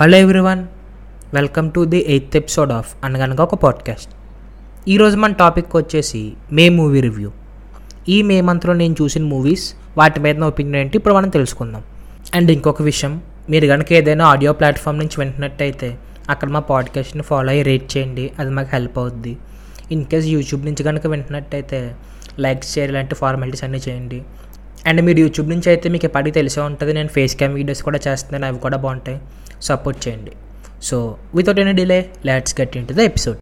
Hello everyone welcome to the eighth episode of Anaganaga ఒక podcast ఈరోజు మన topic వచ్చేసి మే మూవీ రివ్యూ ఈ మే మంత్లో నేను చూసిన మూవీస్ వాటి మీద నా ఒపీనియన్ ఏంటి ఇప్పుడు మనం తెలుసుకుందాం. అండ్ ఇంకొక విషయం మీరు కనుక ఏదైనా ఆడియో ప్లాట్ఫామ్ నుంచి వింటున్నట్టయితే అక్కడ మా పాడ్కాస్ట్ని ఫాలో అయ్యి రేట్ చేయండి అది మాకు హెల్ప్ అవుద్ది. ఇన్ కేస్ యూట్యూబ్ నుంచి కనుక వింటున్నట్టయితే లైక్స్ షేర్ ఇలాంటి ఫార్మాలిటీస్ అన్నీ చేయండి. అండ్ మీరు యూట్యూబ్ నుంచి అయితే మీకు ఎప్పటికీ తెలిసే ఉంటుంది నేను ఫేస్ క్యామ్ వీడియోస్ కూడా చేస్తున్నాను అవి కూడా బాగుంటాయి. సపోర్ట్ చేయండి. So without any delay let's get into the episode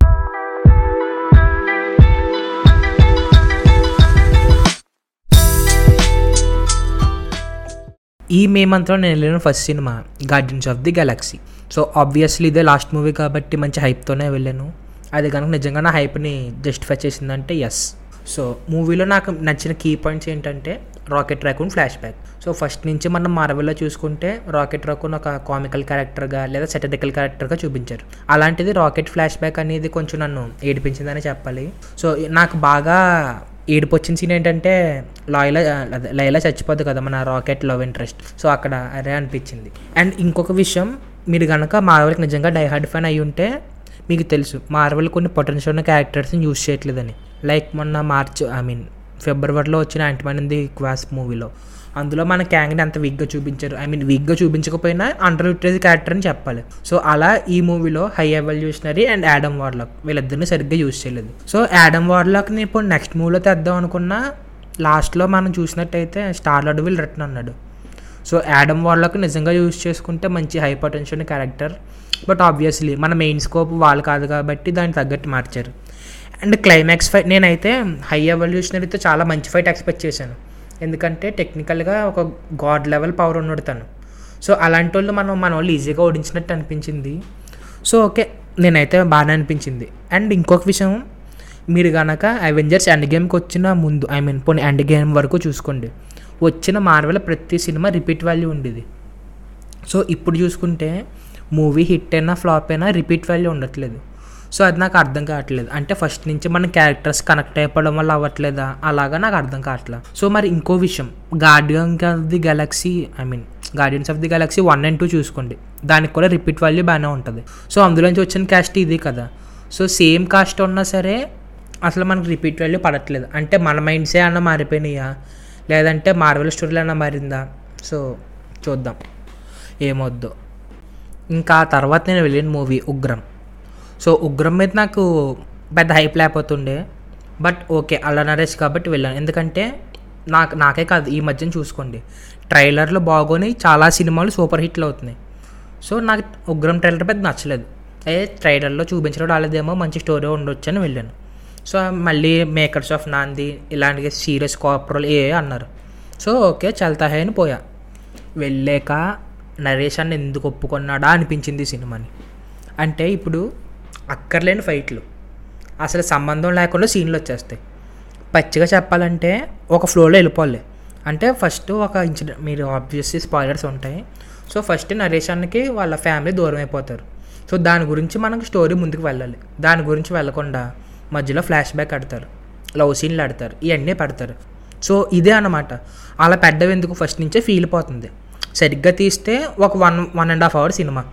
ఈ మే మంత్లో నేను వెళ్ళిన first cinema Guardians of the Galaxy so obviously ఇదే లాస్ట్ మూవీ కాబట్టి మంచి హైప్తోనే వెళ్ళాను. అది కనుక నిజంగా నా హైప్ని జస్టిఫై చేసిందంటే ఎస్ సో మూవీలో నాకు నచ్చిన కీ పాయింట్స్ ఏంటంటే rocket raccoon flashback so first నుంచి మనం మార్వెల్లో చూసుకుంటే రాకెట్ రాకూన్ ఒక కామికల్ క్యారెక్టర్గా లేదా సెటరికల్ క్యారెక్టర్గా చూపించారు. అలాంటిది రాకెట్ ఫ్లాష్ బ్యాక్ అనేది కొంచెం నన్ను ఏడిపించిందని చెప్పాలి. సో నాకు బాగా ఏడుపు వచ్చిన సీన్ ఏంటంటే లాయలా లైలా చచ్చిపోద్ది కదా మన రాకెట్ లవ్ ఇంట్రెస్ట్ సో అక్కడ అరే అనిపించింది. అండ్ ఇంకొక విషయం మీరు కనుక మార్వెల్కి నిజంగా డైహార్డ్ ఫ్యాన్ అయి ఉంటే మీకు తెలుసు మార్వెల్ కొన్ని పొటెన్షియల్ ఉన్న క్యారెక్టర్స్ని యూజ్ చేయట్లేదని. లైక్ మొన్న మార్చ్ ఐ మీన్ ఫిబ్రవరిలో వచ్చిన యాంటిమాన్ ది క్వాస్ మూవీలో. అందులో మన క్యాంగ్ని అంత వీక్గా చూపించారు. ఐ మీన్ వీక్గా చూపించకపోయినా అండర్ యూటిలైజ్ క్యారెక్టర్ అని చెప్పాలి. సో అలా ఈ మూవీలో high evolutionary and Adam Warlock వీళ్ళిద్దరిని సరిగ్గా యూజ్ చేయలేదు. సో యాడమ్ వార్లాక్ని ఇప్పుడు నెక్స్ట్ మూవీలో తెద్దాం అనుకున్నా లాస్ట్లో మనం చూసినట్టయితే స్టార్ లాడ్ వీళ్ళు రిటర్న్ అన్నాడు. సో యాడమ్ వార్లాక్ నిజంగా యూజ్ చేసుకుంటే మంచి high potential character. But obviously మన మెయిన్ స్కోప్ వాళ్ళు కాదు కాబట్టి దానికి తగ్గట్టు మార్చారు. అండ్ క్లైమాక్స్ ఫైట్ నేనైతే హై ఎవల్యూషనరీతో చాలా మంచి ఫైట్ ఎక్స్పెక్ట్ చేశాను. ఎందుకంటే టెక్నికల్గా ఒక గాడ్ లెవెల్ పవర్ ఉన్నాడు తను. సో అలాంటి వాళ్ళు మనం మన వాళ్ళు ఈజీగా ఓడించినట్టు అనిపించింది. సో ఓకే నేనైతే బాగానే అనిపించింది. అండ్ ఇంకొక విషయం మీరు కనుక అవెంజర్స్ ఎండ్ గేమ్కి వచ్చిన ముందు ఐ మీన్ పోనీ ఎండ్ గేమ్ వరకు చూసుకోండి. వచ్చిన మార్వెల్ ప్రతి సినిమా రిపీట్ వాల్యూ ఉండేది. సో ఇప్పుడు చూసుకుంటే మూవీ హిట్ అయినా ఫ్లాప్ అయినా రిపీట్ వాల్యూ ఉండట్లేదు. సో అది నాకు అర్థం కావట్లేదు. అంటే ఫస్ట్ నుంచి మన క్యారెక్టర్స్ కనెక్ట్ అయిపోవడం వల్ల అవ్వట్లేదా? అలాగా నాకు అర్థం కావట్లేదు సో మరి ఇంకో విషయం. Guardian of the galaxy I mean guardians of the galaxy one and two చూసుకోండి. దానికి కూడా రిపీట్ వాల్యూ బాగానే ఉంటుంది. సో అందులోంచి వచ్చిన కాస్ట్ ఇది కదా. సో సేమ్ కాస్ట్ ఉన్నా సరే అసలు మనకి రిపీట్ వాల్యూ పడట్లేదు. అంటే మన మైండ్సే అన్న మారిపోయినాయా? లేదంటే మార్వెల్ స్టోరీలు అన్న మారిందా? సో చూద్దాం. ఏమొద్దు. ఇంకా తర్వాత నేను వెళ్ళిన మూవీ ఉగ్రం. సో ఉగ్రం మీద నాకు పెద్ద హైప్ లేకపోతుండే. బట్ ఓకే అలా నరేష్ కాబట్టి వెళ్ళాను. ఎందుకంటే నాకు నాకే కాదు ఈ మధ్యన చూసుకోండి. ట్రైలర్లు బాగోని చాలా సినిమాలు సూపర్ హిట్లు అవుతున్నాయి. సో నాకు ఉగ్రం ట్రైలర్ పెద్ద నచ్చలేదు. అదే ట్రైలర్లో చూపించడం రాలేదేమో మంచి స్టోరీ ఉండొచ్చు అని వెళ్ళాను. సో మళ్ళీ మేకర్స్ ఆఫ్ నాంది ఇలాంటి సీరియస్ కాపర్లు ఏ అన్నారు. సో ఓకే చల్తాహే అని పోయా. వెళ్ళాక నరేష్ అన్న ఎందుకు ఒప్పుకున్నాడా అనిపించింది ఈ సినిమాని. అంటే ఇప్పుడు అక్కర్లేని ఫైట్లు. అసలు సంబంధం లేకుండా సీన్లు వచ్చేస్తాయి. పచ్చిగా చెప్పాలంటే ఒక ఫ్లోలో వెళ్ళిపోవాలి. అంటే ఫస్ట్ ఒక ఇన్సిడెంట్ మీరు ఆబ్వియస్లీ స్పాయిలర్స్ ఉంటాయి. సో ఫస్ట్ నరేష్ అన్నకి వాళ్ళ ఫ్యామిలీ దూరం అయిపోతారు. సో దాని గురించి మనకు స్టోరీ ముందుకు వెళ్ళాలి. దాని గురించి వెళ్ళకుండా మధ్యలో ఫ్లాష్ బ్యాక్ ఆడతారు. లవ్ సీన్లు ఆడతారు. ఇవన్నీ పెడతారు. సో ఇదే అన్నమాట. అలా పెద్దవి ఎందుకు? ఫస్ట్ నుంచే ఫీల్ పోతుంది. సరిగ్గా తీస్తే ఒక one one and half hour cinema.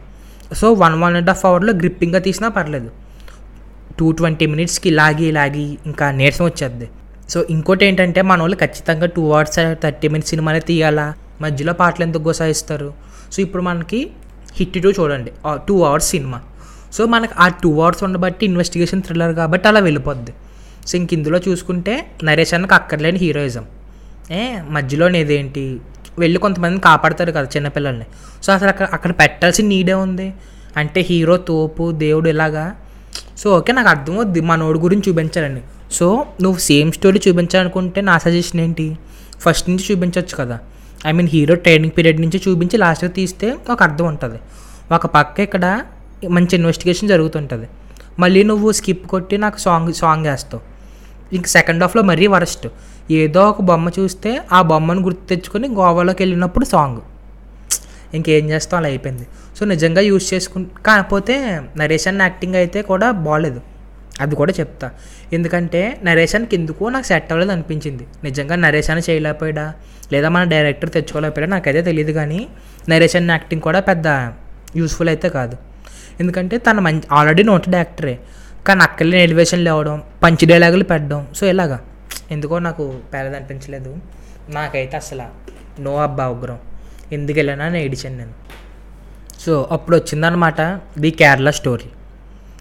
So one one and half అవర్లో గ్రిప్పింగ్గా తీసినా పర్లేదు. టూ ట్వంటీ మినిట్స్కి లాగి లాగి ఇంకా నీరసం వచ్చేద్ది. సో ఇంకోటి ఏంటంటే మన వాళ్ళు ఖచ్చితంగా టూ అవర్స్ థర్టీ మినిట్స్ సినిమానే తీయాలా? మధ్యలో పాటలు ఎందుకు గోసాయిస్తారు? సో ఇప్పుడు మనకి హిట్ టూ చూడండి. Two hours cinema. సో మనకి ఆ టూ అవర్స్ ఉండబట్టి ఇన్వెస్టిగేషన్ థ్రిల్లర్ కాబట్టి అలా వెళ్ళిపోద్ది. సో ఇంక ఇందులో చూసుకుంటే నరేష్ అన్నకు అక్కర్లేని హీరోయిజం. ఏ మధ్యలోనేదేంటి? వెళ్ళి కొంతమందిని కాపాడతారు కదా చిన్నపిల్లల్ని. సో అసలు అక్కడ అక్కడ పెట్టాల్సిన నీడే ఉంది. అంటే హీరో తోపు దేవుడు ఇలాగా. సో ఓకే నాకు అర్థమవుద్ది. మనోడి గురించి చూపించాలండి సో నువ్వు సేమ్ స్టోరీ చూపించాలనుకుంటే నా సజెషన్ ఏంటి? ఫస్ట్ నుంచి చూపించవచ్చు కదా. I mean hero training period నుంచి చూపించి లాస్ట్గా తీస్తే ఒక అర్థం ఉంటుంది. ఒక పక్క ఇక్కడ మంచి ఇన్వెస్టిగేషన్ జరుగుతుంటుంది. మళ్ళీ నువ్వు స్కిప్ కొట్టి నాకు సాంగ్ సాంగ్ వేస్తావు. ఇంక సెకండ్ హాఫ్లో మరీ వరస్ట్. ఏదో ఒక బొమ్మ చూస్తే ఆ బొమ్మను గుర్తు తెచ్చుకొని గోవాలోకి వెళ్ళినప్పుడు సాంగ్. ఇంకేం చేస్తాం? అలా అయిపోయింది. సో నిజంగా యూజ్ చేసుకు కాకపోతే నరేషన్ యాక్టింగ్ అయితే కూడా బాగాలేదు అది కూడా చెప్తా. ఎందుకంటే నరేషన్కి ఎందుకో నాకు సెట్ అవ్వలేదు అనిపించింది. నిజంగా నరేషన్ చేయలేకపోయాడా? లేదా మన డైరెక్టర్ తెచ్చుకోలేకపోయాడా? నాకైతే తెలియదు కానీ నరేషన్ యాక్టింగ్ కూడా పెద్ద యూస్ఫుల్ అయితే కాదు. ఎందుకంటే తను మంచి ఆల్రెడీ నోటెడ్ యాక్టరే. కానీ అక్కడే ఎలివేషన్ లేవడం పంచి డైలాగులు పెట్టడం. సో ఇలాగా. ఎందుకో నాకు పేదది అనిపించలేదు నాకైతే అసలు నో అబ్బా ఉగ్రం. ఎందుకు వెళ్ళానా అని ఏడిచాను నేను. సో అప్పుడు వచ్చిందనమాట the Kerala story.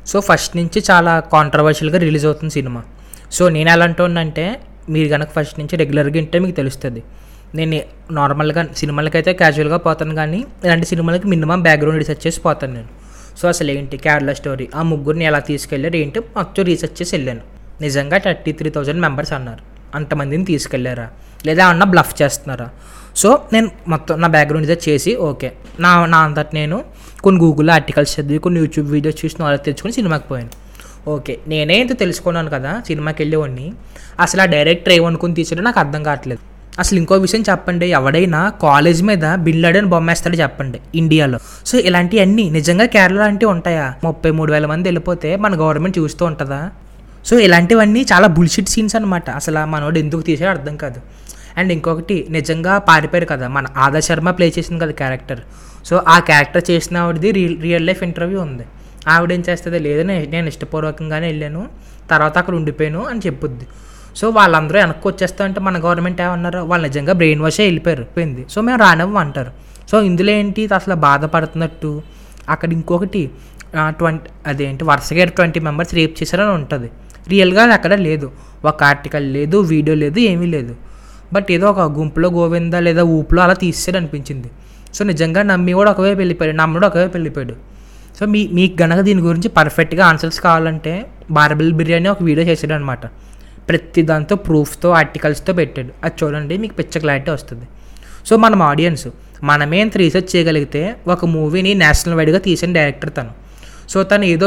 So first నుంచి చాలా కాంట్రవర్షియల్గా రిలీజ్ అవుతుంది సినిమా. సో నేను ఎలా అంటున్నానంటే మీరు కనుక ఫస్ట్ నుంచి రెగ్యులర్గా ఉంటే మీకు తెలుస్తుంది. నేను నార్మల్గా సినిమాలకైతే క్యాజువల్గా పోతాను కానీ ఇలాంటి సినిమాలకి మినిమం బ్యాక్గ్రౌండ్ రీసెర్చ్ చేసి పోతాను నేను. సో అసలు ఏంటి కేరళ స్టోరీ? ఆ ముగ్గురిని ఎలా తీసుకెళ్ళారు? ఏంటి? మొత్తం రీసెర్చ్ చేసి వెళ్ళాను. నిజంగా థర్టీ త్రీ థౌజండ్ మెంబర్స్ అన్నారు. అంతమందిని తీసుకెళ్ళారా? లేదా అన్న బ్లఫ్ చేస్తున్నారా? సో నేను మొత్తం నా బ్యాక్గ్రౌండ్ ఇదే చేసి ఓకే. నా నా అంతటి నేను కొన్ని గూగుల్ ఆర్టికల్స్ చదివి కొన్ని యూట్యూబ్ వీడియోస్ చూసి నాలెడ్జ్ తెచ్చుకొని సినిమాకి పోయాను. ఓకే. నేనే ఇంత తెలుసుకున్నాను కదా సినిమాకి వెళ్ళేవాడిని. అసలు ఆ డైరెక్టర్ ఏమనుకుని తీసాడో నాకు అర్థం కావట్లేదు. అసలు ఇంకో విషయం చెప్పండి ఎవడైనా కాలేజ్ మీద బిల్లాడని బొమ్మేస్తాడో చెప్పండి ఇండియాలో సో ఇలాంటివన్నీ నిజంగా కేరళ లాంటివి ఉంటాయా? ముప్పై మూడు వేల మంది వెళ్ళిపోతే మన గవర్నమెంట్ చూస్తూ ఉంటుందా? సో ఇలాంటివన్నీ చాలా బుల్షిట్ సీన్స్ అనమాట అసలు మనోడు ఎందుకు తీసాడో అర్థం కాదు. అండ్ ఇంకొకటి నిజంగా పారిపోయారు కదా మన ఆదా శర్మ ప్లే చేసింది కదా క్యారెక్టర్ సో ఆ క్యారెక్టర్ చేసిన ఆవిడది రియల్ రియల్ లైఫ్ ఇంటర్వ్యూ ఉంది. ఆవిడ ఏం చేస్తుంది? లేదు నేను ఇష్టపూర్వకంగానే వెళ్ళాను తర్వాత అక్కడ ఉండిపోయాను అని చెప్పుద్ది. సో వాళ్ళందరూ వెనక్కి వచ్చేస్తా అంటే మన గవర్నమెంట్ ఏమన్నారు? వాళ్ళు నిజంగా బ్రెయిన్ వాషే వెళ్ళిపోయారు పోయింది. సో మేము రానివ్వం అంటారు. సో ఇందులో ఏంటి? అసలు బాధపడుతున్నట్టు. అక్కడ ఇంకొకటి ట్వంటీ అదేంటి? వరుసగా ట్వంటీ మెంబర్స్ రేప్ చేశారని ఉంటుంది. రియల్గా అది అక్కడ లేదు. ఒక ఆర్టికల్ లేదు వీడియో లేదు ఏమీ లేదు. బట్ ఏదో ఒక గుంపులో గోవింద లేదా ఊపులో అలా తీసాడు అనిపించింది సో నిజంగా నమ్మి కూడా ఒకవైపు వెళ్ళిపోయాడు నమ్ముడు ఒకవైపు వెళ్ళిపోయాడు. సో మీ మీకు గనక దీని గురించి పర్ఫెక్ట్గా ఆన్సర్స్ కావాలంటే బార్బిల్ బిర్యానీ ఒక వీడియో చేసాడు అనమాట ప్రతి దాంతో ప్రూఫ్తో ఆర్టికల్స్తో పెట్టాడు. అది చూడండి మీకు పిచ్చ క్లారిటీ వస్తుంది. సో మనం ఆడియన్స్ మనమే ఇంత రీసెర్చ్ చేయగలిగితే ఒక మూవీని నేషనల్ వైడ్గా తీసిన డైరెక్టర్ తను. సో తను ఏదో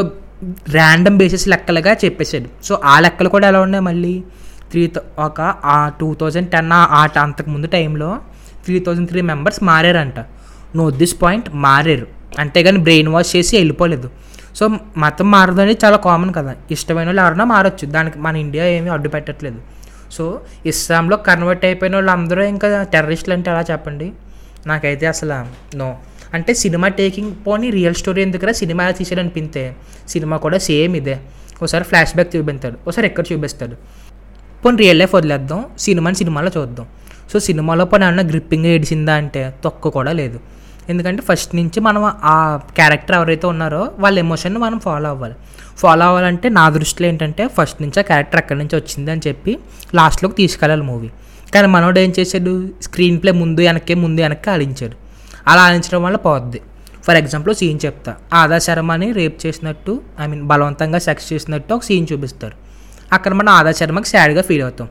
ర్యాండమ్ బేసిస్ లెక్కలుగా చెప్పేశాడు. సో ఆ లెక్కలు కూడా ఎలా ఉన్నాయి మళ్ళీ? త్రీ ఒక ఆ టూ థౌజండ్ టెన్ ఆ అంతకుముందు టైంలో త్రీ థౌజండ్ త్రీ మెంబర్స్ మారారంట. నో దిస్ పాయింట్ మారారు. అంతేగాని బ్రెయిన్ వాష్ చేసి వెళ్ళిపోలేదు. సో మతం మారదు అనేది చాలా కామన్ కదా. ఇష్టమైన వాళ్ళు ఎవరైనా మారచ్చు. దానికి మన ఇండియా ఏమీ అడ్డు పెట్టట్లేదు. సో ఇస్లాంలో కన్వర్ట్ అయిపోయిన వాళ్ళు అందరూ ఇంకా టెర్రరిస్టులు అంటే ఎలా చెప్పండి? నాకైతే అసలు నో అంటే సినిమా టేకింగ్ పోనీ రియల్ స్టోరీ ఎందుకురా సినిమా ఎలా సినిమా కూడా సేమ్ ఇదే. ఒకసారి ఫ్లాష్ బ్యాక్ చూపిస్తాడు ఒకసారి ఎక్కడ చూపిస్తాడు? పోనీ రియల్ లైఫ్ వదిలేద్దాం. సినిమాని సినిమాలో చూద్దాం. సో సినిమాలో పోనీ ఏమన్నా గ్రిప్పింగ్ ఏడిసిందా అంటే తొక్క కూడా లేదు. ఎందుకంటే ఫస్ట్ నుంచి మనం ఆ క్యారెక్టర్ ఎవరైతే ఉన్నారో వాళ్ళ ఎమోషన్ని మనం ఫాలో అవ్వాలి. ఫాలో అవ్వాలంటే నా దృష్టిలో ఏంటంటే ఫస్ట్ నుంచి ఆ క్యారెక్టర్ అక్కడి నుంచి వచ్చింది అని చెప్పి లాస్ట్లోకి తీసుకెళ్ళాలి మూవీ కానీ మనోడు ఏం చేశాడు? స్క్రీన్ ప్లే ముందు వెనక్కి ముందు వెనక్కి ఆడించాడు. అలా ఆడించడం వల్ల పోద్ది. ఫర్ ఎగ్జాంపుల్ సీన్ చెప్తా. ఆదా శర్మని రేప్ చేసినట్టు ఐ మీన్ బలవంతంగా సెక్స్ చేసినట్టు ఒక సీన్ చూపిస్తారు. అక్కడ మనం ఆదా శర్మకి సాడ్గా ఫీల్ అవుతాం.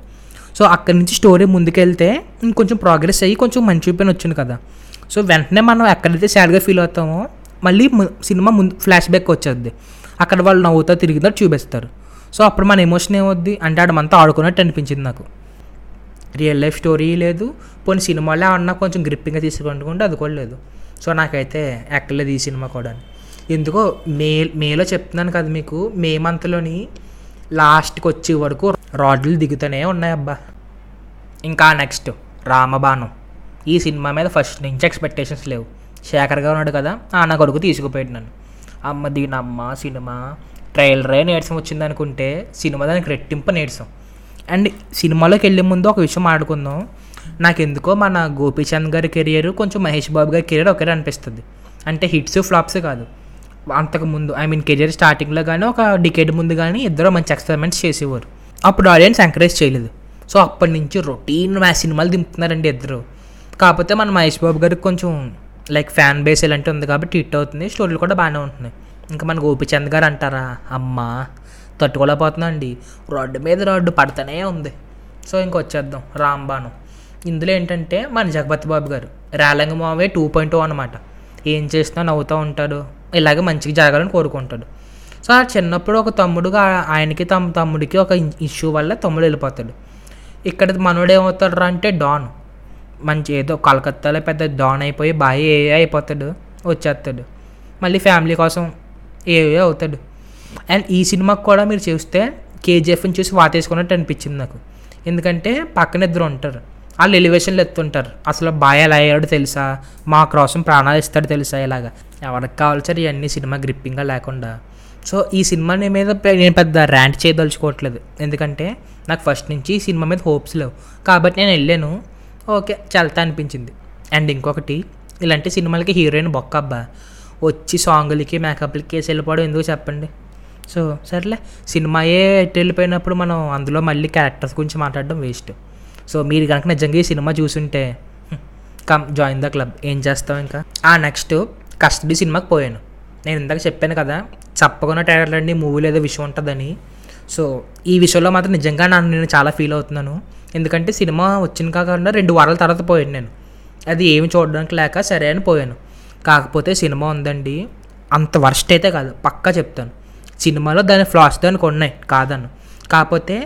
సో అక్కడి నుంచి స్టోరీ ముందుకెళ్తే ఇంకొంచెం ప్రోగ్రెస్ అయ్యి కొంచెం మంచి చూపిన వచ్చింది కదా. సో వెంటనే మనం ఎక్కడైతే సాడ్గా ఫీల్ అవుతామో మళ్ళీ సినిమా ముందు ఫ్లాష్ బ్యాక్ వచ్చేది అక్కడ వాళ్ళు నవ్వుతా తిరిగినట్టు చూపిస్తారు. సో అప్పుడు మన ఎమోషన్ ఏమొద్ది? అంటే ఆడ మనతో ఆడుకున్నట్టు అనిపించింది నాకు. రియల్ లైఫ్ స్టోరీ లేదు. పోనీ సినిమాలో అన్నా కొంచెం గ్రిప్పింగ్గా తీసుకుంటుకుంటే అది కూడా లేదు. సో నాకైతే ఎక్కలేదు ఈ సినిమా కూడా. ఎందుకో మే మేలో చెప్తున్నాను కదా మీకు మే మంత్లోని లాస్ట్కి వచ్చే వరకు రాడ్లు దిగుతూనే ఉన్నాయి అబ్బా. ఇంకా నెక్స్ట్ రామబాణం. ఈ సినిమా మీద ఫస్ట్ నుంచి ఎక్స్పెక్టేషన్స్ లేవు. శేఖర్గా ఉన్నాడు కదా ఆ నా కొడుకు తీసుకుపోయాడు నన్ను. అమ్మ దీనమ్మ సినిమా ట్రైలరే నీరసం వచ్చింది అనుకుంటే సినిమా దానికి రెట్టింపు నీరసం. అండ్ సినిమాలోకి వెళ్ళే ముందు ఒక విషయం ఆడుకుందాం నాకు ఎందుకో మన గోపీచంద్ గారి కెరియర్ కొంచెం మహేష్ బాబు గారి కెరియర్ ఒకే అనిపిస్తుంది. అంటే హిట్స్ ఫ్లాప్స్ కాదు. అంతకు ముందు ఐ మీన్ కెరియర్ స్టార్టింగ్లో కానీ ఒక డికేడ్ ముందు కానీ ఇద్దరు మంచి ఎక్స్పెరిమెంట్స్ చేసేవారు. అప్పుడు ఆడియన్స్ ఎంకరేజ్ చేయలేదు. సో అప్పటి నుంచి రొటీన్ మా సినిమాలు దింపుతున్నారండి ఇద్దరు. కాకపోతే మన మహేష్ బాబు గారికి కొంచెం లైక్ ఫ్యాన్ బేస్ ఇలాంటి ఉంది కాబట్టి హిట్ అవుతుంది స్టోరీలు కూడా బాగానే ఉంటున్నాయి. ఇంకా మన గోపిచంద్ గారు అంటారా అమ్మా తట్టుకోలేకపోతుందండి రోడ్డు మీద రోడ్డు పడుతూనే ఉంది. సో ఇంకొచ్చేద్దాం. రాంబాను ఇందులో ఏంటంటే మన జగపతి బాబు గారు రేలంగ మావే టూ పాయింట్ టూ అనమాట ఏం చేసినా నవ్వుతూ ఉంటాడు. ఇలాగే మంచిగా జరగాలని కోరుకుంటాడు. సో ఆ చిన్నప్పుడు ఒక తమ్ముడుగా ఆయనకి తమ తమ్ముడికి ఒక ఇష్యూ వల్ల తమ్ముడు వెళ్ళిపోతాడు. ఇక్కడ మనోడు ఏమవుతాడు రా అంటే డాన్. మంచి ఏదో కలకత్తాలో పెద్ద డాన్ అయిపోయి బాయ్ ఏ అయిపోతాడు. వచ్చేస్తాడు. మళ్ళీ ఫ్యామిలీ కోసం ఏవే అవుతాడు. అండ్ ఈ సినిమాకి కూడా మీరు చూస్తే కేజీఎఫ్ని చూసి వాతేసుకున్నట్టు అనిపించింది నాకు. ఎందుకంటే పక్కన ఇద్దరు ఉంటారు. వాళ్ళు ఎలివేషన్లు ఎత్తుంటారు. అసలు బాయ్ ఎలా అయ్యాడు తెలుసా? మా కోసం ప్రాణాలు ఇస్తాడు తెలుసా? ఇలాగా. ఎవరికి కావాల్సారు ఇవన్నీ సినిమా గ్రిప్పింగ్గా లేకుండా. సో ఈ సినిమా మీద నేను పెద్ద ర్యాంట్ చేయదలుచుకోవట్లేదు. ఎందుకంటే నాకు ఫస్ట్ నుంచి ఈ సినిమా మీద హోప్స్ లేవు. కాబట్టి నేను వెళ్ళాను. ఓకే చల్తా అనిపించింది. అండ్ ఇంకొకటి ఇలాంటి సినిమాలకి హీరోయిన్ బొక్క అబ్బా. వచ్చి సాంగులకి మేకప్లకి వేసి వెళ్ళిపోవడం ఎందుకు చెప్పండి? సో సర్లే. సినిమాయే ఎటు వెళ్ళిపోయినప్పుడు మనం అందులో మళ్ళీ క్యారెక్టర్స్ గురించి మాట్లాడడం వేస్ట్. సో మీరు కనుక నిజంగా ఈ సినిమా చూసుంటే కమ్ జాయిన్ ద క్లబ్. ఏం చేస్తాం ఇంకా? ఆ నెక్స్ట్ కస్టడీ సినిమాకి పోయాను. నేను ఇందాక చెప్పాను కదా చెప్పకుండా టైలర్ అండి మూవీలో ఏదో విషయం ఉంటుందని. సో ఈ విషయంలో మాత్రం నిజంగా నన్ను నేను చాలా ఫీల్ అవుతున్నాను. ఎందుకంటే సినిమా వచ్చిన కాకుండా రెండు వారాల తర్వాత పోయాను నేను. అది ఏమి చూడడానికి లేక సరే అని పోయాను. కాకపోతే సినిమా ఉందండి. అంత వర్స్ట్ అయితే కాదు. పక్కా చెప్తాను. సినిమాలో దాని ఫ్లాస్ దానికి ఉన్నాయి కాదను కాకపోతే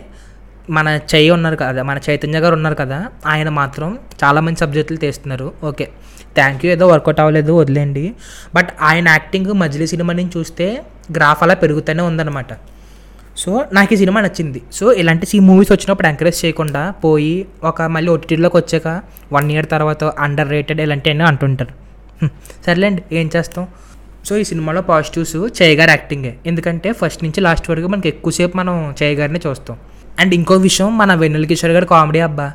మన చెయ్యి ఉన్నారు కదా మన చైతన్య గారు ఉన్నారు కదా ఆయన మాత్రం చాలా మంచి సబ్జెక్టులు తీస్తున్నారు. ఓకే. థ్యాంక్ యూ ఏదో వర్కౌట్ అవ్వలేదు వదిలేండి బట్ ఆయన యాక్టింగ్ మజిలీ సినిమా నుంచి చూస్తే గ్రాఫ్ అలా పెరుగుతూనే ఉందన్నమాట. సో నాకు ఈ సినిమా నచ్చింది. సో ఇలాంటి సీ మూవీస్ వచ్చినప్పుడు ఎంకరేజ్ చేయకుండా పోయి ఒక మళ్ళీ ఓటీటీలోకి వచ్చాక వన్ ఇయర్ తర్వాత అండర్ రేటెడ్ ఇలాంటివన్నీ అంటుంటారు. సర్లేండి ఏం చేస్తాం? సో ఈ సినిమాలో పాజిటివ్స్ చేయగారు యాక్టింగే. ఎందుకంటే ఫస్ట్ నుంచి లాస్ట్ వరకు మనకి ఎక్కువసేపు మనం చేయగారిని చూస్తాం. అండ్ ఇంకో విషయం మన వెన్నెల కిషోర్ గారి కామెడీ అబ్బా.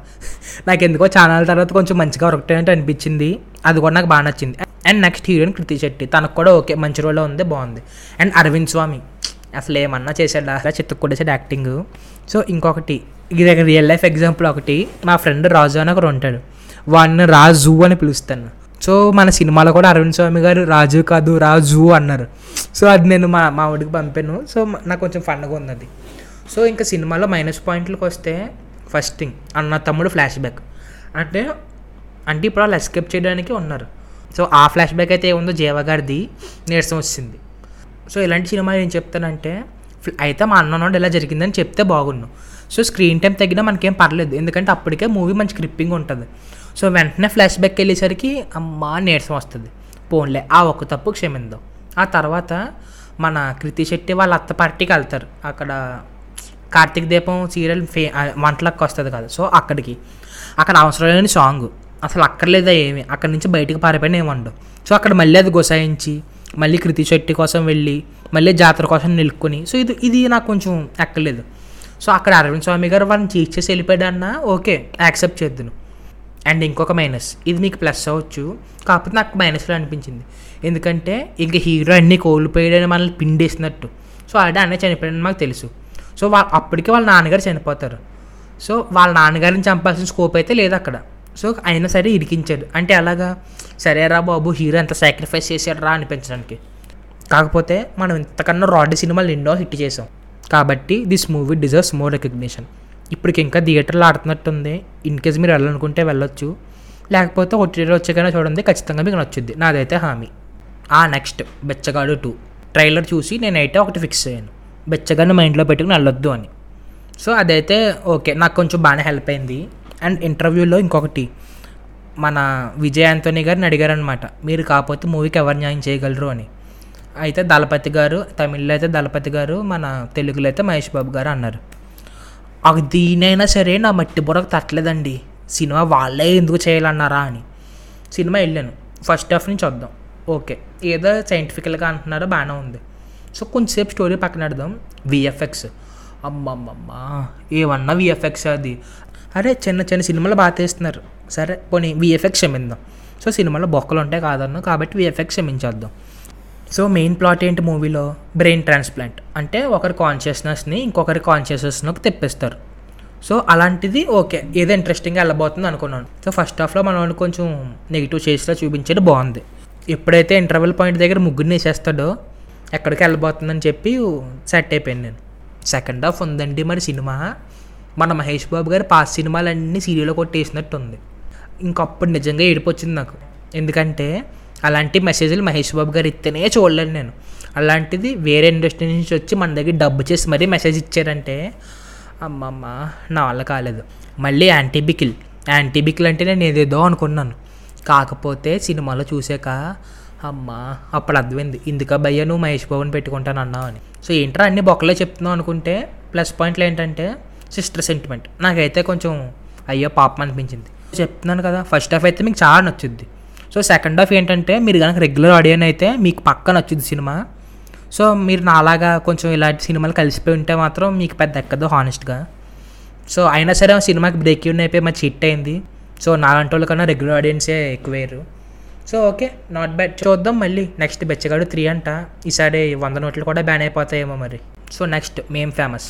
నాకు ఎందుకో ఛానల్ తర్వాత కొంచెం మంచిగా వర్క్ అనిపించింది. అది కూడా నాకు బాగా నచ్చింది. And next heroine Krithi Shetty. తనకు కూడా ఓకే మంచి రోల్లో ఉంది బాగుంది. అండ్ అరవింద్ స్వామి. అసలు ఏమన్నా చేశాడా? అలా చిత్తుకొట్టేసాడు యాక్టింగ్. సో ఇంకొకటి ఇది రియల్ లైఫ్ ఎగ్జాంపుల్ ఒకటి. మా ఫ్రెండ్ రాజు అని ఒకరు ఉంటాడు. వాడిని రాజు అని పిలుస్తాను. సో మన సినిమాలో కూడా అరవింద్ స్వామి గారు రాజు కాదు రాజు అన్నారు. సో అది నేను మా మా వాడికి పంపాను. సో నాకు కొంచెం ఫన్గా ఉంది అది సో ఇంకా సినిమాలో మైనస్ పాయింట్లకు వస్తే ఫస్ట్ థింగ్ అన్న తమ్ముడు ఫ్లాష్ బ్యాక్ అంటే అంటే ఇప్పుడు వాళ్ళు ఎస్కేప్ చేయడానికి ఉన్నారు. సో ఆ ఫ్లాష్ బ్యాక్ అయితే ఏముందో జీవగారిది నీరసం వచ్చింది. సో ఇలాంటి సినిమా ఏం చెప్తానంటే అయితే మా అన్నోడు ఇలా జరిగిందని చెప్తే బాగున్నాను సో స్క్రీన్ టైం తగ్గినా మనకేం పర్లేదు. ఎందుకంటే అప్పటికే మూవీ మంచి క్రిప్పింగ్ ఉంటుంది. సో వెంటనే ఫ్లాష్ బ్యాక్ వెళ్ళేసరికి అమ్మా నీరసం వస్తుంది. పోన్లే ఆ ఒక్క తప్పు క్షమిందాం ఆ తర్వాత మన కృతి శెట్టి వాళ్ళ అత్త పార్టీకి వెళ్తారు. అక్కడ కార్తీక దీపం సీరియల్ ఫే వంటలకు వస్తుంది కదా. సో అక్కడికి. అక్కడ అవసరమైన సాంగ్. అసలు అక్కర్లేదా ఏమి? అక్కడి నుంచి బయటకు పారిపోయిన ఏమండవు సో అక్కడ మళ్ళీ అది గుసాయించి మళ్ళీ కృతి శెట్టి కోసం వెళ్ళి మళ్ళీ జాతర కోసం నిలుపుకొని సో ఇది ఇది నాకు కొంచెం ఎక్కలేదు సో అక్కడ అరవింద్ స్వామి గారు వాళ్ళని చీట్ చేసి వెళ్ళిపోయాడన్నా ఓకే యాక్సెప్ట్ చేద్దును. అండ్ ఇంకొక మైనస్ ఇది మీకు ప్లస్ అవ్వచ్చు. కాకపోతే నాకు మైనస్లో అనిపించింది. ఎందుకంటే ఇంక హీరో అన్నీ కోల్పోయాడని మనల్ని పిండేసినట్టు. సో ఆల్రెడీ అన్నీ చనిపోయాడని మాకు తెలుసు. సో వాళ్ళ అప్పటికే వాళ్ళ నాన్నగారు చనిపోతారు. సో వాళ్ళ నాన్నగారిని చంపాల్సిన స్కోప్ అయితే లేదు అక్కడ. సో అయినా సరే ఇరికించాడు. అంటే అలాగా? సరే రా బాబు హీరో ఎంత సాక్రిఫైస్ చేశాడు రా అనిపించడానికి. కాకపోతే మనం ఇంతకన్నా రాడ్ సినిమాలు ఎన్నో హిట్ చేసాం కాబట్టి this movie deserves more recognition ఇప్పటికి ఇంకా థియేటర్లో ఆడుతున్నట్టుంది. ఇన్ కేస్ మీరు వెళ్ళాలనుకుంటే వెళ్ళొచ్చు. లేకపోతే ఓటీటీలో వచ్చేకైనా చూడండి ఖచ్చితంగా మీకు నచ్చుద్ది. నాదైతే హామీ. ఆ నెక్స్ట్ బెచ్చగాడు టూ ట్రైలర్ చూసి నేనైతే ఒకటి ఫిక్స్ అయ్యాను బెచ్చగాడిని మైండ్లో పెట్టుకుని వెళ్ళొద్దు అని. సో అదైతే ఓకే. నాకు కొంచెం బాగానే హెల్ప్ అయింది. అండ్ ఇంటర్వ్యూలో ఇంకొకటి. మన విజయ్ ఆంటోనీ గారిని అడిగారనమాట మీరు కాకపోతే మూవీకి ఎవరు న్యాయం చేయగలరు అని. అయితే దళపతి గారు తమిళ్ళో అయితే దళపతి గారు మన తెలుగులో అయితే మహేష్ బాబు గారు అన్నారు. అది దీనైనా సరే నా మట్టి బుర్రకు తట్టలేదండి. సినిమా వాళ్ళే ఎందుకు చేయాలన్నారా అని. సినిమా వెళ్ళాను. ఫస్ట్ హాఫ్ నుంచి వద్దాం. ఓకే. ఏదో సైంటిఫికల్గా అంటున్నారో బాగానే ఉంది. సో కొంచెంసేపు స్టోరీ పక్కన పెడదాం. విఎఫ్ఎక్స్ అమ్మమ్మమ్మ. ఏమన్నా విఎఫ్ఎక్స్ అది. అరే చిన్న చిన్న సినిమాలు బాగా తీస్తున్నారు. సరే పోనీ విఎఫ్ఎక్స్ క్షమిందాం సో సినిమాలో బొక్కలు ఉంటాయి కాదన్నా. కాబట్టి విఎఫ్ఎక్స్ క్షమించేద్దాం. సో మెయిన్ ప్లాట్ ఏంటి మూవీలో? బ్రెయిన్ ట్రాన్స్ప్లాంట్ అంటే ఒకరి కాన్షియస్నెస్ని ఇంకొకరి కాన్షియస్నెస్లోకి తెప్పిస్తారు. సో అలాంటిది ఓకే ఏదో ఇంట్రెస్టింగ్గా వెళ్ళబోతుంది అనుకున్నాను. సో ఫస్ట్ హాఫ్లో మనం కొంచెం నెగిటివ్ చేసిలా చూపించేది బాగుంది. ఎప్పుడైతే ఇంటర్వెల్ పాయింట్ దగ్గర ముగ్గురిని వేసేస్తాడో ఎక్కడికి వెళ్ళబోతుందని చెప్పి సెట్ అయిపోయాను నేను. సెకండ్ హాఫ్ ఉందండి మరి సినిమా. మన మహేష్ బాబు గారి పాస్ సినిమాలన్నీ సీరియల్లో కొట్టేసినట్టు ఉంది ఇంకప్పుడు నిజంగా ఏడిపొచ్చింది నాకు. ఎందుకంటే అలాంటి మెసేజ్లు మహేష్ బాబు గారు ఇస్తేనే చూడలేను నేను. అలాంటిది వేరే ఇండస్ట్రీ నుంచి వచ్చి మన దగ్గర డబ్బు చేసి మరీ మెసేజ్ ఇచ్చారంటే అమ్మమ్మ నా వల్ల కాలేదు. మళ్ళీ యాంటీబికిల్ యాంటీబికిల్ అంటే నేను ఏదేదో అనుకున్నాను. కాకపోతే సినిమాలో చూసాక అమ్మ అప్పుడు అర్థమైంది. ఇందుక భయ్య నువ్వు మహేష్ బాబుని పెట్టుకుంటాను అన్నావు అని. సో ఏంట్రా అన్ని బొక్కలే చెప్తున్నావు అనుకుంటే ప్లస్ పాయింట్లు ఏంటంటే సిస్టర్ సెంటిమెంట్ నాకైతే కొంచెం అయ్యో పాపం అనిపించింది. చెప్తున్నాను కదా ఫస్ట్ హాఫ్ అయితే మీకు చాలా నచ్చుద్ది. సో సెకండ్ హాఫ్ ఏంటంటే మీరు కనుక రెగ్యులర్ ఆడియన్ అయితే మీకు పక్కన వచ్చింది సినిమా. సో మీరు నాలాగా కొంచెం ఇలాంటి సినిమాలు కలిసిపోయి ఉంటే మాత్రం మీకు పెద్ద ఎక్కదు హానెస్ట్గా సో అయినా సరే ఆ సినిమాకి బ్రేక్ ఇన్ అయిపోయి మంచి హిట్ అయింది. సో నాలాంటి వాళ్ళకన్నా రెగ్యులర్ ఆడియన్సే ఎక్కువేరు సో ఓకే నాట్ బ్యాడ్ చూద్దాం మళ్ళీ. నెక్స్ట్ బెచ్చగాడు త్రీ అంట. ఈసారి వంద నోట్లు కూడా బ్యాన్ అయిపోతాయేమో మరి. సో నెక్స్ట్ మేం ఫేమస్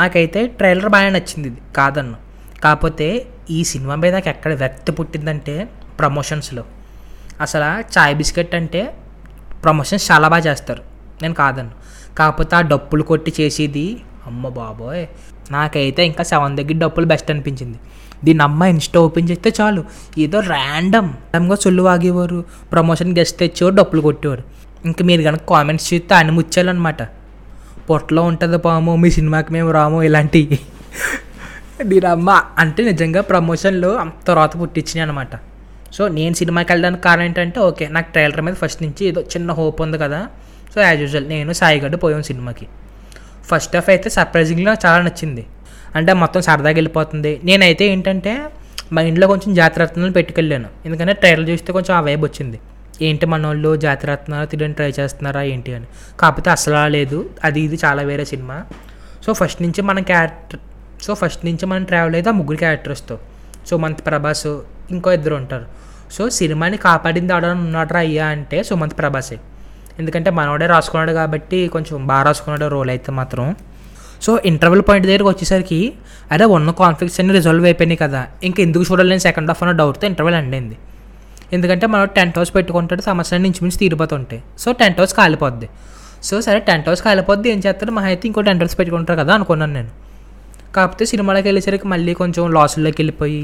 నాకైతే ట్రైలర్ బాగా నచ్చింది ఇది. కాదన్ను. కాకపోతే ఈ సినిమా మీద నాకు ఎక్కడ వ్యక్తి పుట్టిందంటే ప్రమోషన్స్లో. అసలు చాయ్ బిస్కెట్ అంటే ప్రమోషన్స్ చాలా బాగా చేస్తారు. నేను కాదన్ను. కాకపోతే ఆ డప్పులు కొట్టి చేసేది అమ్మ బాబోయ్! నాకైతే ఇంకా సెవెన్ దగ్గర డప్పులు బెస్ట్ అనిపించింది. దీన్ని అమ్మ ఇన్స్టా ఓపెన్ చేస్తే చాలు. ఏదో ర్యాండమ్ ర్యాండమ్గా సొల్లు వాగేవారు. ప్రమోషన్ గెస్ట్ తెచ్చేవారు డప్పులు కొట్టేవారు. ఇంకా మీరు కనుక కామెంట్స్ చూస్తే అన్ని ముచ్చాలన్నమాట. పొట్టలో ఉంటుంది పాము మీ సినిమాకి మేము రాము ఇలాంటివి దీని అమ్మ అంటే నిజంగా ప్రమోషన్లో అంత తర్వాత పుట్టించినాయి అనమాట సో నేను సినిమాకి వెళ్ళడానికి కారణం ఏంటంటే ఓకే నాకు ట్రైలర్ మీద ఫస్ట్ నుంచి ఏదో చిన్న హోప్ ఉంది కదా. సో యాజ్ యూజువల్ నేను సాయిగడ్డ పోయాం సినిమాకి. ఫస్ట్ హాఫ్ అయితే సర్ప్రైజింగ్గా చాలా నచ్చింది. అంటే మొత్తం సరదాగా వెళ్ళిపోతుంది. నేనైతే ఏంటంటే మా ఇంట్లో కొంచెం జాతరత్నాలు పెట్టుకెళ్ళాను. ఎందుకంటే ట్రైలర్ చూస్తే కొంచెం ఆ వైబ్ వచ్చింది. ఏంటి మన వాళ్ళు జాతరత్నాలు తినడానికి ట్రై చేస్తున్నారా ఏంటి అని. కాకపోతే అసలు లేదు. అది ఇది చాలా వేరే సినిమా. సో ఫస్ట్ నుంచి మన క్యారెక్టర్ సో ఫస్ట్ నుంచి మనం ట్రావెల్ అయితే ఆ ముగ్గురు క్యారెక్టర్స్తో సో మంత్ ప్రభాస్ ఇంకో ఇద్దరు ఉంటారు. సో సినిమాని కాపాడింది ఆడని ఉన్నాడరా అయ్యా అంటే సుమంత్ ప్రభాసే. ఎందుకంటే మనోడే రాసుకున్నాడు కాబట్టి కొంచెం బాగా రాసుకున్నాడు రోల్ అయితే మాత్రం. సో ఇంటర్వెల్ పాయింట్ దగ్గరకు వచ్చేసరికి అరే ఉన్న కాన్ఫ్లిక్ట్స్ అన్ని రిజాల్వ్ అయిపోయినాయి కదా. ఇంకా ఎందుకు చూడలేని సెకండ్ హాఫ్ అన్న డౌట్తో ఇంటర్వెల్ అండింది ఎందుకంటే మనం టెంట్ హౌస్ పెట్టుకుంటాడు సమస్యలు నుంచి మించి తీరిపోతుంటాయి సో టెంట్ హౌస్ కాలిపోద్ది. సో సరే టెంట్ హౌస్ కాలిపోద్ది ఏం చేస్తారు మా అయితే ఇంకో టెంట్ హౌస్ పెట్టుకుంటారు కదా అనుకున్నాను నేను. కాకపోతే సినిమాలోకి వెళ్ళేసరికి మళ్ళీ కొంచెం లాసుల్లోకి వెళ్ళిపోయి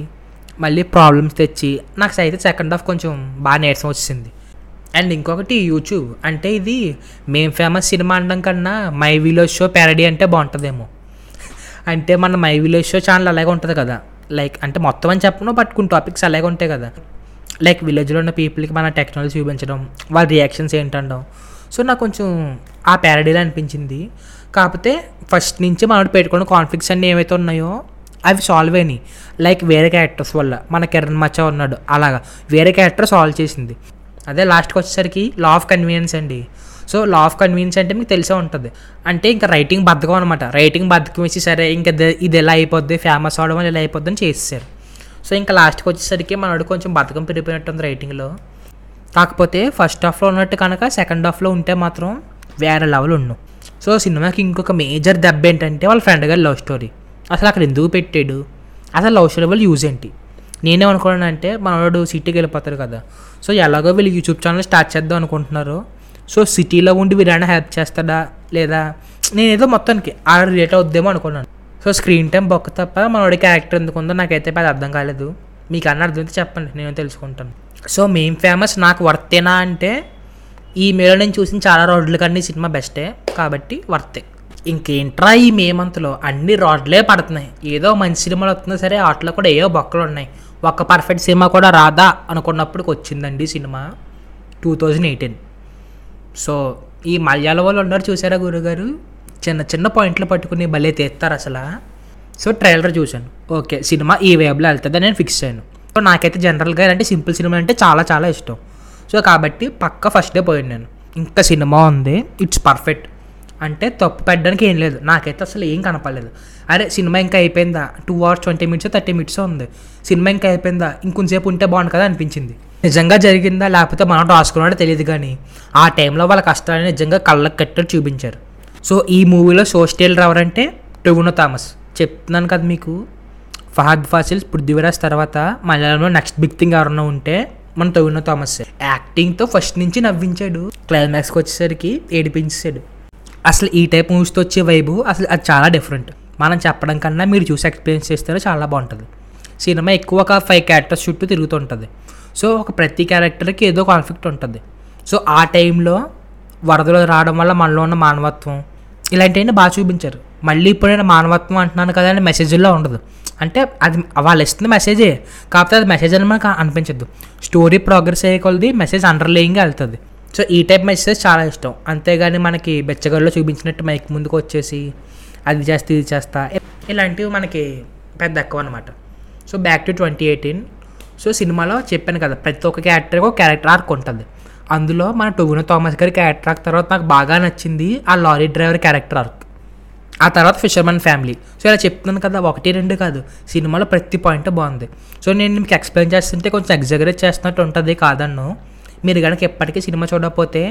మళ్ళీ ప్రాబ్లమ్స్ తెచ్చి నాకు అయితే సెకండ్ హాఫ్ కొంచెం బాగా నీరసం వచ్చింది అండ్ ఇంకొకటి యూట్యూబ్ అంటే ఇది మేం ఫేమస్ సినిమా అనడం కన్నా మై విలేజ్ షో ప్యారడీ అంటే బాగుంటుందేమో. అంటే మన మై విలేజ్ షో ఛానల్ అలాగే ఉంటుంది కదా. లైక్ అంటే మొత్తం అని చెప్పను బట్ కొన్ని టాపిక్స్ అలాగే ఉంటాయి కదా. లైక్ విలేజ్లో ఉన్న పీపుల్కి మన టెక్నాలజీ చూపించడం వాళ్ళ రియాక్షన్స్ ఏంటనడం. సో నాకు కొంచెం ఆ ప్యారడీలో అనిపించింది. కాకపోతే ఫస్ట్ నుంచి మనం పెట్టుకున్న కాన్ఫ్లిక్ట్స్ అన్నీ ఏవైతే ఉన్నాయో అవి సాల్వ్ అయినాయి. లైక్ వేరే క్యారెక్టర్స్ వల్ల. మన కిరణ్ మచ్చా ఉన్నాడు. అలాగా. వేరే క్యారెక్టర్ సాల్వ్ చేసింది. అదే లాస్ట్కి వచ్చేసరికి లా ఆఫ్ కన్వీనియన్స్ అండి. సో లా ఆఫ్ కన్వీనియన్స్ అంటే మీకు తెలిసే ఉంటుంది. అంటే ఇంకా రైటింగ్ బద్ధకం అనమాట రైటింగ్ బద్ధకం వేసి సరే ఇంకా ఇది- ఎలా అయిపోద్ది? ఫేమస్ అవడం వల్ల ఇలా అయిపోద్ది అని చేసేసారు. సో ఇంకా లాస్ట్కి వచ్చేసరికి మనోడు కొంచెం బద్ధకం పెరిగిపోయినట్టుంది రైటింగ్లో కాకపోతే ఫస్ట్ హాఫ్లో ఉన్నట్టు కనుక సెకండ్ హాఫ్లో ఉంటే మాత్రం వేరే లెవెల్ ఉండు సో సినిమాకి ఇంకొక మేజర్ దెబ్బ ఏంటంటే వాళ్ళ ఫ్రెండ్ గారి లవ్ స్టోరీ అసలు అక్కడ ఎందుకు పెట్టాడు? అసలు లవ్ స్టోరీ వల్ల యూజ్ ఏంటి? నేనేమనుకున్నానంటే మనోడు సిటీకి వెళ్ళిపోతారు కదా. సో ఎలాగో వీళ్ళు యూట్యూబ్ ఛానల్ స్టార్ట్ చేద్దాం అనుకుంటున్నారు. సో సిటీలో ఉండి వీరైనా హెల్ప్ చేస్తాడా? లేదా? నేనేదో మొత్తానికి ఆ రిలేట్ అవుద్దేమో అనుకున్నాను. సో స్క్రీన్ టైం బొక్క తప్ప మనోడి క్యారెక్టర్ ఎందుకు ఉందో నాకైతే పెద్ద అర్థం కాలేదు. మీకు అన్న అర్థమైతే చెప్పండి నేను తెలుసుకుంటాను. సో మెయిన్ ఫేమస్ నాకు వర్తేనా అంటే ఈ మేలో నేను చూసిన చాలా రోడ్లు కన్నా ఈ సినిమా బెస్టే. కాబట్టి వర్తే. ఇంకేంట్రా ఈ మే మంత్లో అన్ని రోడ్లే పడుతున్నాయి. ఏదో మంచి సినిమాలు వస్తున్నా సరే వాటిలో కూడా ఏవో బొక్కలు ఉన్నాయి. ఒక్క పర్ఫెక్ట్ సినిమా కూడా రాదా అనుకున్నప్పటికి వచ్చిందండి సినిమా టూ థౌజండ్ ఎయిటీన్. సో ఈ మలయాళ వాళ్ళు ఉన్నారు చూసారా గురుగారు? చిన్న చిన్న పాయింట్లు పట్టుకుని భలే తీస్తారు అసలు. సో ట్రైలర్ చూశాను. ఓకే సినిమా ఈ వేబ్లో వెళ్తుందని నేను ఫిక్స్ అయ్యాను. సో నాకైతే జనరల్గా ఇలాంటి సింపుల్ సినిమా అంటే చాలా చాలా ఇష్టం. సో కాబట్టి పక్క ఫస్ట్ డే పోయాను నేను. ఇంకా సినిమా ఉంది. ఇట్స్ పర్ఫెక్ట్ అంటే తప్పు పెట్టడానికి ఏం లేదు. నాకైతే అసలు ఏం కనపడలేదు. అరే సినిమా ఇంకా అయిపోయిందా? Two hours twenty minutes thirty minutes ఉంది. సినిమా ఇంకా అయిపోయిందా? ఇంకొంచెంసేపు ఉంటే బాగుంది కదా అనిపించింది. నిజంగా జరిగిందా? లేకపోతే మనం రాసుకున్నాడో తెలియదు కానీ ఆ టైంలో వాళ్ళ కష్టాన్ని నిజంగా కళ్ళకు కట్టడం చూపించారు. సో ఈ మూవీలో సోస్టేల్ రావరంటే ఎవరంటే థామస్. చెప్తున్నాను కదా మీకు. ఫహద్ ఫాసిల్స్ పృథ్వీరాజ్ తర్వాత మలయాళంలో నెక్స్ట్ బిగ్ థింగ్ ఎవరన్నా ఉంటే మన టొవినో థామస్. యాక్టింగ్తో ఫస్ట్ నుంచి నవ్వించాడు. క్లైమాక్స్కి వచ్చేసరికి ఏడిపించాడు అసలు ఈ టైప్ మూవీస్తో వచ్చే వైబు అసలు అది చాలా డిఫరెంట్ మనం చెప్పడం కన్నా మీరు చూసి ఎక్స్పీరియన్స్ చేస్తే చాలా బాగుంటుంది. సినిమా ఎక్కువ ఒక ఫైవ్ క్యారెక్టర్స్ చుట్టూ తిరుగుతుంటుంది. సో ఒక ప్రతి క్యారెక్టర్కి ఏదో కాన్ఫ్లిక్ట్ ఉంటుంది. సో ఆ టైంలో వరదలు రావడం వల్ల మనలో ఉన్న మానవత్వం ఇలాంటివన్నీ బాగా చూపించారు. మళ్ళీ ఇప్పుడు నేను మానవత్వం అంటున్నాను కదా అని మెసేజ్లో ఉండదు. అంటే అది వాళ్ళు ఇస్తున్న మెసేజే కాకపోతే అది మెసేజ్ అని మనకు అనిపించద్దు స్టోరీ ప్రోగ్రెస్ అయ్యే కొలది మెసేజ్ అండర్లేయింగ్గా వెళ్తుంది. సో ఈ టైప్ మెసేజ్ చాలా ఇష్టం. అంతేగాని మనకి బెచ్చగల్లో చూపించినట్టు మైక్ ముందుకు వచ్చేసి అది చేస్తే ఇది చేస్తా. ఇలాంటివి మనకి పెద్ద ఎక్కువ అనమాట so back to twenty eighteen so సినిమాలో చెప్పాను కదా ప్రతి ఒక్క క్యారెక్టర్కి ఒక క్యారెక్టర్ ఆర్క్ ఉంటుంది. అందులో మన టొవినో థామస్ గారి క్యారెక్టర్ ఆర్క్ తర్వాత నాకు బాగా నచ్చింది ఆ లారీ డ్రైవర్ క్యారెక్టర్ ఆర్క్ ఆ తర్వాత ఫిషర్మన్ ఫ్యామిలీ సో ఇలా చెప్తున్నాను కదా ఒకటి రెండు కాదు సినిమాలో ప్రతి పాయింట్ బాగుంది. సో నేను మీకు ఎక్స్ప్లెయిన్ చేస్తుంటే కొంచెం ఎగ్జగరేట్ చేస్తున్నట్టు ఉంటుంది కాదన్ను. మీరు కనుక ఎప్పటికీ సినిమా చూడకపోతే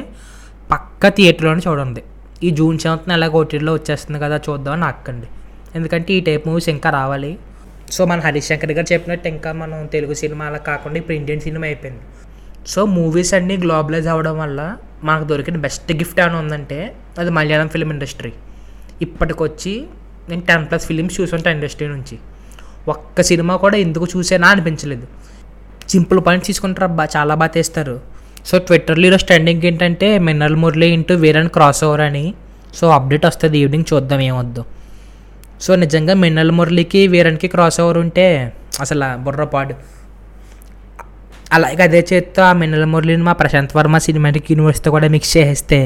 పక్క థియేటర్లోనే చూడండి. ఈ జూన్ సెవెంత్న ఎలాగ ఓటీటీలో వచ్చేస్తుంది కదా చూద్దామని అక్కండి ఎందుకంటే ఈ టైప్ మూవీస్ ఇంకా రావాలి. సో మన హరిశంకర్ గారు చెప్పినట్టు ఇంకా మనం తెలుగు సినిమా అలా కాకుండా ఇప్పుడు ఇండియన్ సినిమా అయిపోయింది. సో మూవీస్ అన్నీ గ్లోబలైజ్ అవ్వడం వల్ల మనకు దొరికిన బెస్ట్ గిఫ్ట్ ఏమైనా ఉందంటే అది మలయాళం ఫిలిం ఇండస్ట్రీ. ఇప్పటికొచ్చి నేను టెన్ ప్లస్ ఫిలిమ్స్ చూసుంటా ఇండస్ట్రీ నుంచి. ఒక్క సినిమా కూడా ఎందుకు చూసేనా అనిపించలేదు. సింపుల్ పాయింట్స్ తీసుకుంటారు అబ్బా చాలా బాగా తీస్తారు. సో ట్విట్టర్లో ఈరోజు ట్రెండింగ్ ఏంటంటే Minnal Murali into Veeran crossover అని. సో అప్డేట్ వస్తుంది ఈవినింగ్ చూద్దాం ఏమొద్దు. సో నిజంగా మిన్నల్ మురళికి వీరన్కి క్రాస్ ఓవర్ ఉంటే అసలు బుర్రపాడు అలాగే అదే చేత్తో ఆ మిన్నల్ మురళిని మా ప్రశాంత్ వర్మ సినిమాటిక్ యూనివర్స్తో కూడా మిక్స్ చేసేస్తే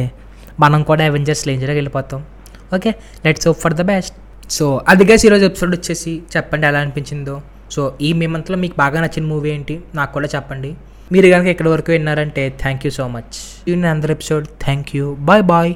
మనం కూడా అవెంజర్స్ లేంజర్గా వెళ్ళిపోతాం. Okay let's hope for the best so అదిగా ఈరోజు ఎపిసోడ్ వచ్చేసి చెప్పండి ఎలా అనిపించిందో. సో ఈ మేమంతలో మీకు బాగా నచ్చిన మూవీ ఏంటి? నాకు కూడా చెప్పండి. మీరు కనుక ఇక్కడ వరకు విన్నారంటే thank you so much in another episode thank you bye bye